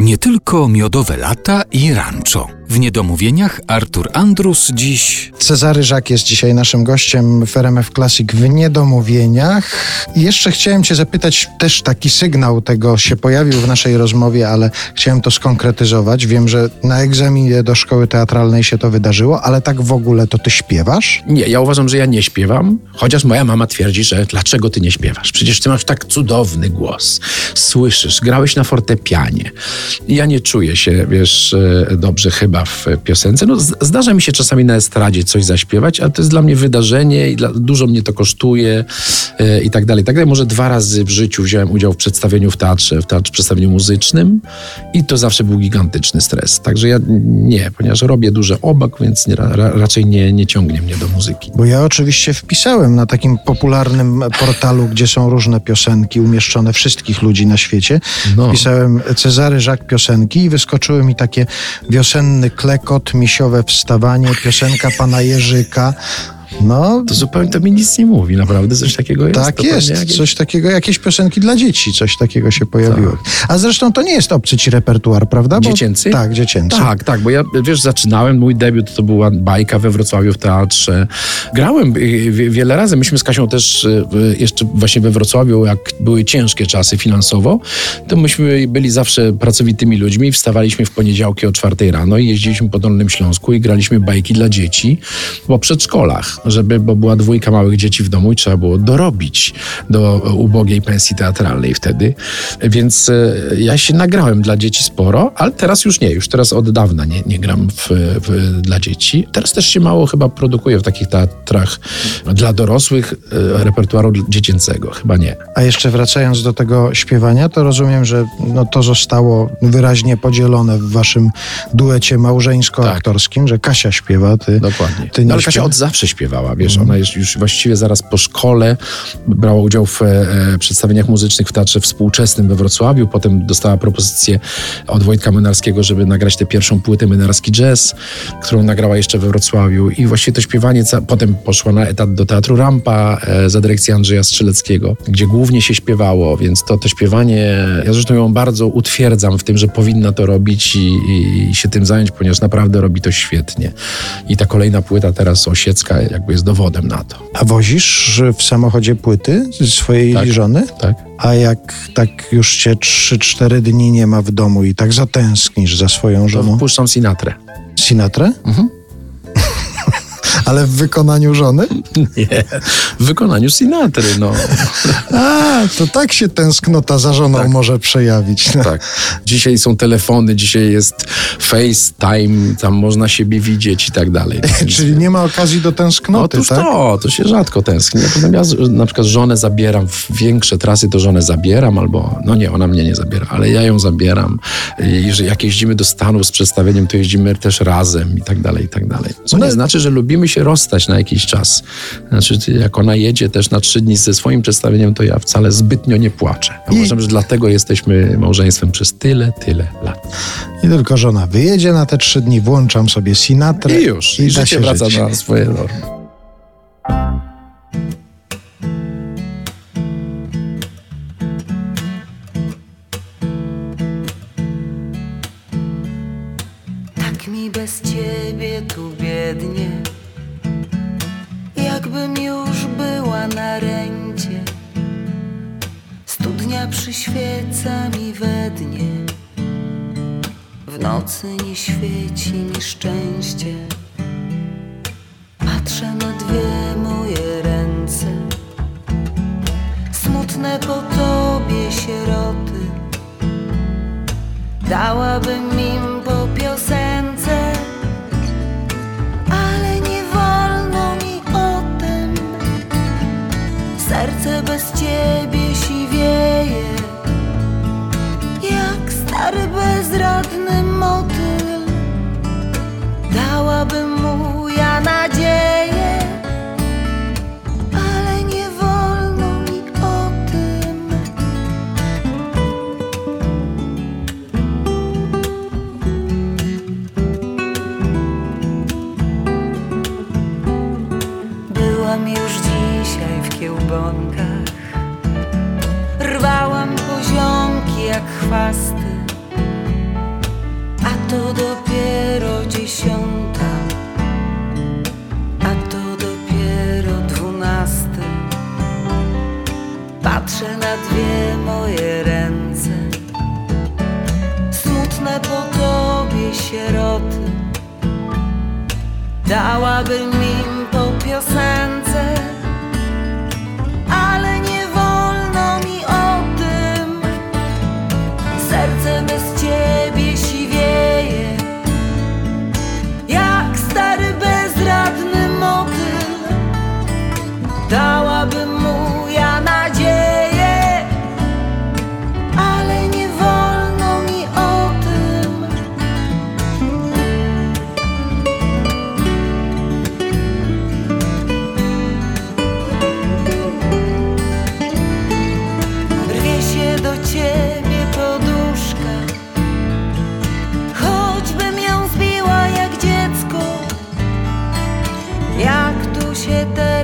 Nie tylko miodowe lata i rancho. W niedomówieniach Artur Andrus dziś. Cezary Żak jest dzisiaj naszym gościem w RMF Classic w niedomówieniach. I jeszcze chciałem Cię zapytać, też taki sygnał tego się pojawił w naszej rozmowie, ale chciałem to skonkretyzować. Wiem, że na egzaminie do szkoły teatralnej się to wydarzyło, ale tak w ogóle to Ty śpiewasz? Nie, ja uważam, że ja nie śpiewam, chociaż moja mama twierdzi, że dlaczego Ty nie śpiewasz? Przecież Ty masz tak cudowny głos. Słyszysz, grałeś na fortepianie. Ja nie czuję się, wiesz, e, dobrze chyba w piosence. No, zdarza mi się czasami na estradzie coś zaśpiewać, ale to jest dla mnie wydarzenie i dla, dużo mnie to kosztuje e, i tak dalej. Tak dalej. Może dwa razy w życiu wziąłem udział w przedstawieniu w teatrze, w teatrze przedstawieniu muzycznym i to zawsze był gigantyczny stres. Także ja nie, ponieważ robię duże obak, więc nie, ra, raczej nie, nie ciągnie mnie do muzyki. Bo ja oczywiście wpisałem na takim popularnym portalu, gdzie są różne piosenki umieszczone wszystkich ludzi na świecie. No. Wpisałem Cezary Żak piosenki i wyskoczyły mi takie wiosenny klekot, misiowe wstawanie, piosenka pana Jerzyka. No, to zupełnie to mi nic nie mówi, naprawdę coś takiego jest. Tak jest, jakieś... coś takiego, jakieś piosenki dla dzieci, coś takiego się pojawiło. Tak. A zresztą to nie jest obcy ci repertuar, prawda? Bo... Dziecięcy? Tak, dziecięcy. Tak, tak, bo ja, wiesz, zaczynałem, mój debiut to była bajka we Wrocławiu w teatrze. Grałem y, wiele razy, myśmy z Kasią też y, jeszcze właśnie we Wrocławiu, jak były ciężkie czasy finansowo, to myśmy byli zawsze pracowitymi ludźmi, wstawaliśmy w poniedziałki o czwartej rano i jeździliśmy po Dolnym Śląsku i graliśmy bajki dla dzieci po przedszkolach żeby, bo była dwójka małych dzieci w domu i trzeba było dorobić do ubogiej pensji teatralnej wtedy. Więc e, ja się nagrałem dla dzieci sporo, ale teraz już nie, już teraz od dawna nie, nie gram w, w, dla dzieci. Teraz też się mało chyba produkuje w takich teatrach dla dorosłych e, repertuaru dziecięcego, chyba nie. A jeszcze wracając do tego śpiewania, to rozumiem, że no, to zostało wyraźnie podzielone w waszym duecie małżeńsko-aktorskim, tak. że Kasia śpiewa, ty, Dokładnie. ty nie no, ale Kasia od zawsze śpiewa śpiewała, wiesz, mm. ona jest już właściwie zaraz po szkole, brała udział w e, przedstawieniach muzycznych w Teatrze Współczesnym we Wrocławiu, potem dostała propozycję od Wojtka Mynarskiego, żeby nagrać tę pierwszą płytę Mynarski Jazz, którą nagrała jeszcze we Wrocławiu i właściwie to śpiewanie, potem poszła na etat do Teatru Rampa e, za dyrekcją Andrzeja Strzeleckiego, gdzie głównie się śpiewało, więc to, to śpiewanie, ja zresztą ją bardzo utwierdzam w tym, że powinna to robić i, i, i się tym zająć, ponieważ naprawdę robi to świetnie. I ta kolejna płyta teraz Osiecka, jakby jest dowodem na to. A wozisz w samochodzie płyty swojej tak, żony? Tak. A jak tak już cię 3-4 dni nie ma w domu i tak zatęsknisz za swoją żoną? To wpuszczam Sinatrę. Sinatrę? Mhm. Ale w wykonaniu żony? Nie, w wykonaniu Sinatry, no. A, to tak się tęsknota za żoną tak. może przejawić. Tak. Dzisiaj są telefony, dzisiaj jest FaceTime, tam można siebie widzieć i tak dalej. Czyli nie ma okazji do tęsknoty, Otóż tak? to, to się rzadko tęskni. Ja, ja na przykład żonę zabieram, w większe trasy to żonę zabieram, albo, no nie, ona mnie nie zabiera, ale ja ją zabieram. I że jak jeździmy do Stanów z przedstawieniem, to jeździmy też razem i tak dalej, i tak dalej. Co no, nie znaczy, że lubimy się się rozstać na jakiś czas. Znaczy, jak ona jedzie też na trzy dni ze swoim przedstawieniem, to ja wcale zbytnio nie płaczę. Ja I... Uważam, że dlatego jesteśmy małżeństwem przez tyle, tyle lat. I tylko żona wyjedzie na te trzy dni, włączam sobie Sinatrę i już. I, i życie wraca żyć. na swoje normy. Tak mi bez ciebie tu biednie przyświeca mi we dnie, w nocy nie świeci mi szczęście. Patrzę na dwie moje ręce, smutne po tobie sieroty. Dałabym kiełbonkach Rwałam poziomki jak chwasty a to dopiero dziesiąta, a to dopiero dwunasty. Patrzę na dwie moje ręce, smutne po tobie sieroty. Dałabym im ją zbiła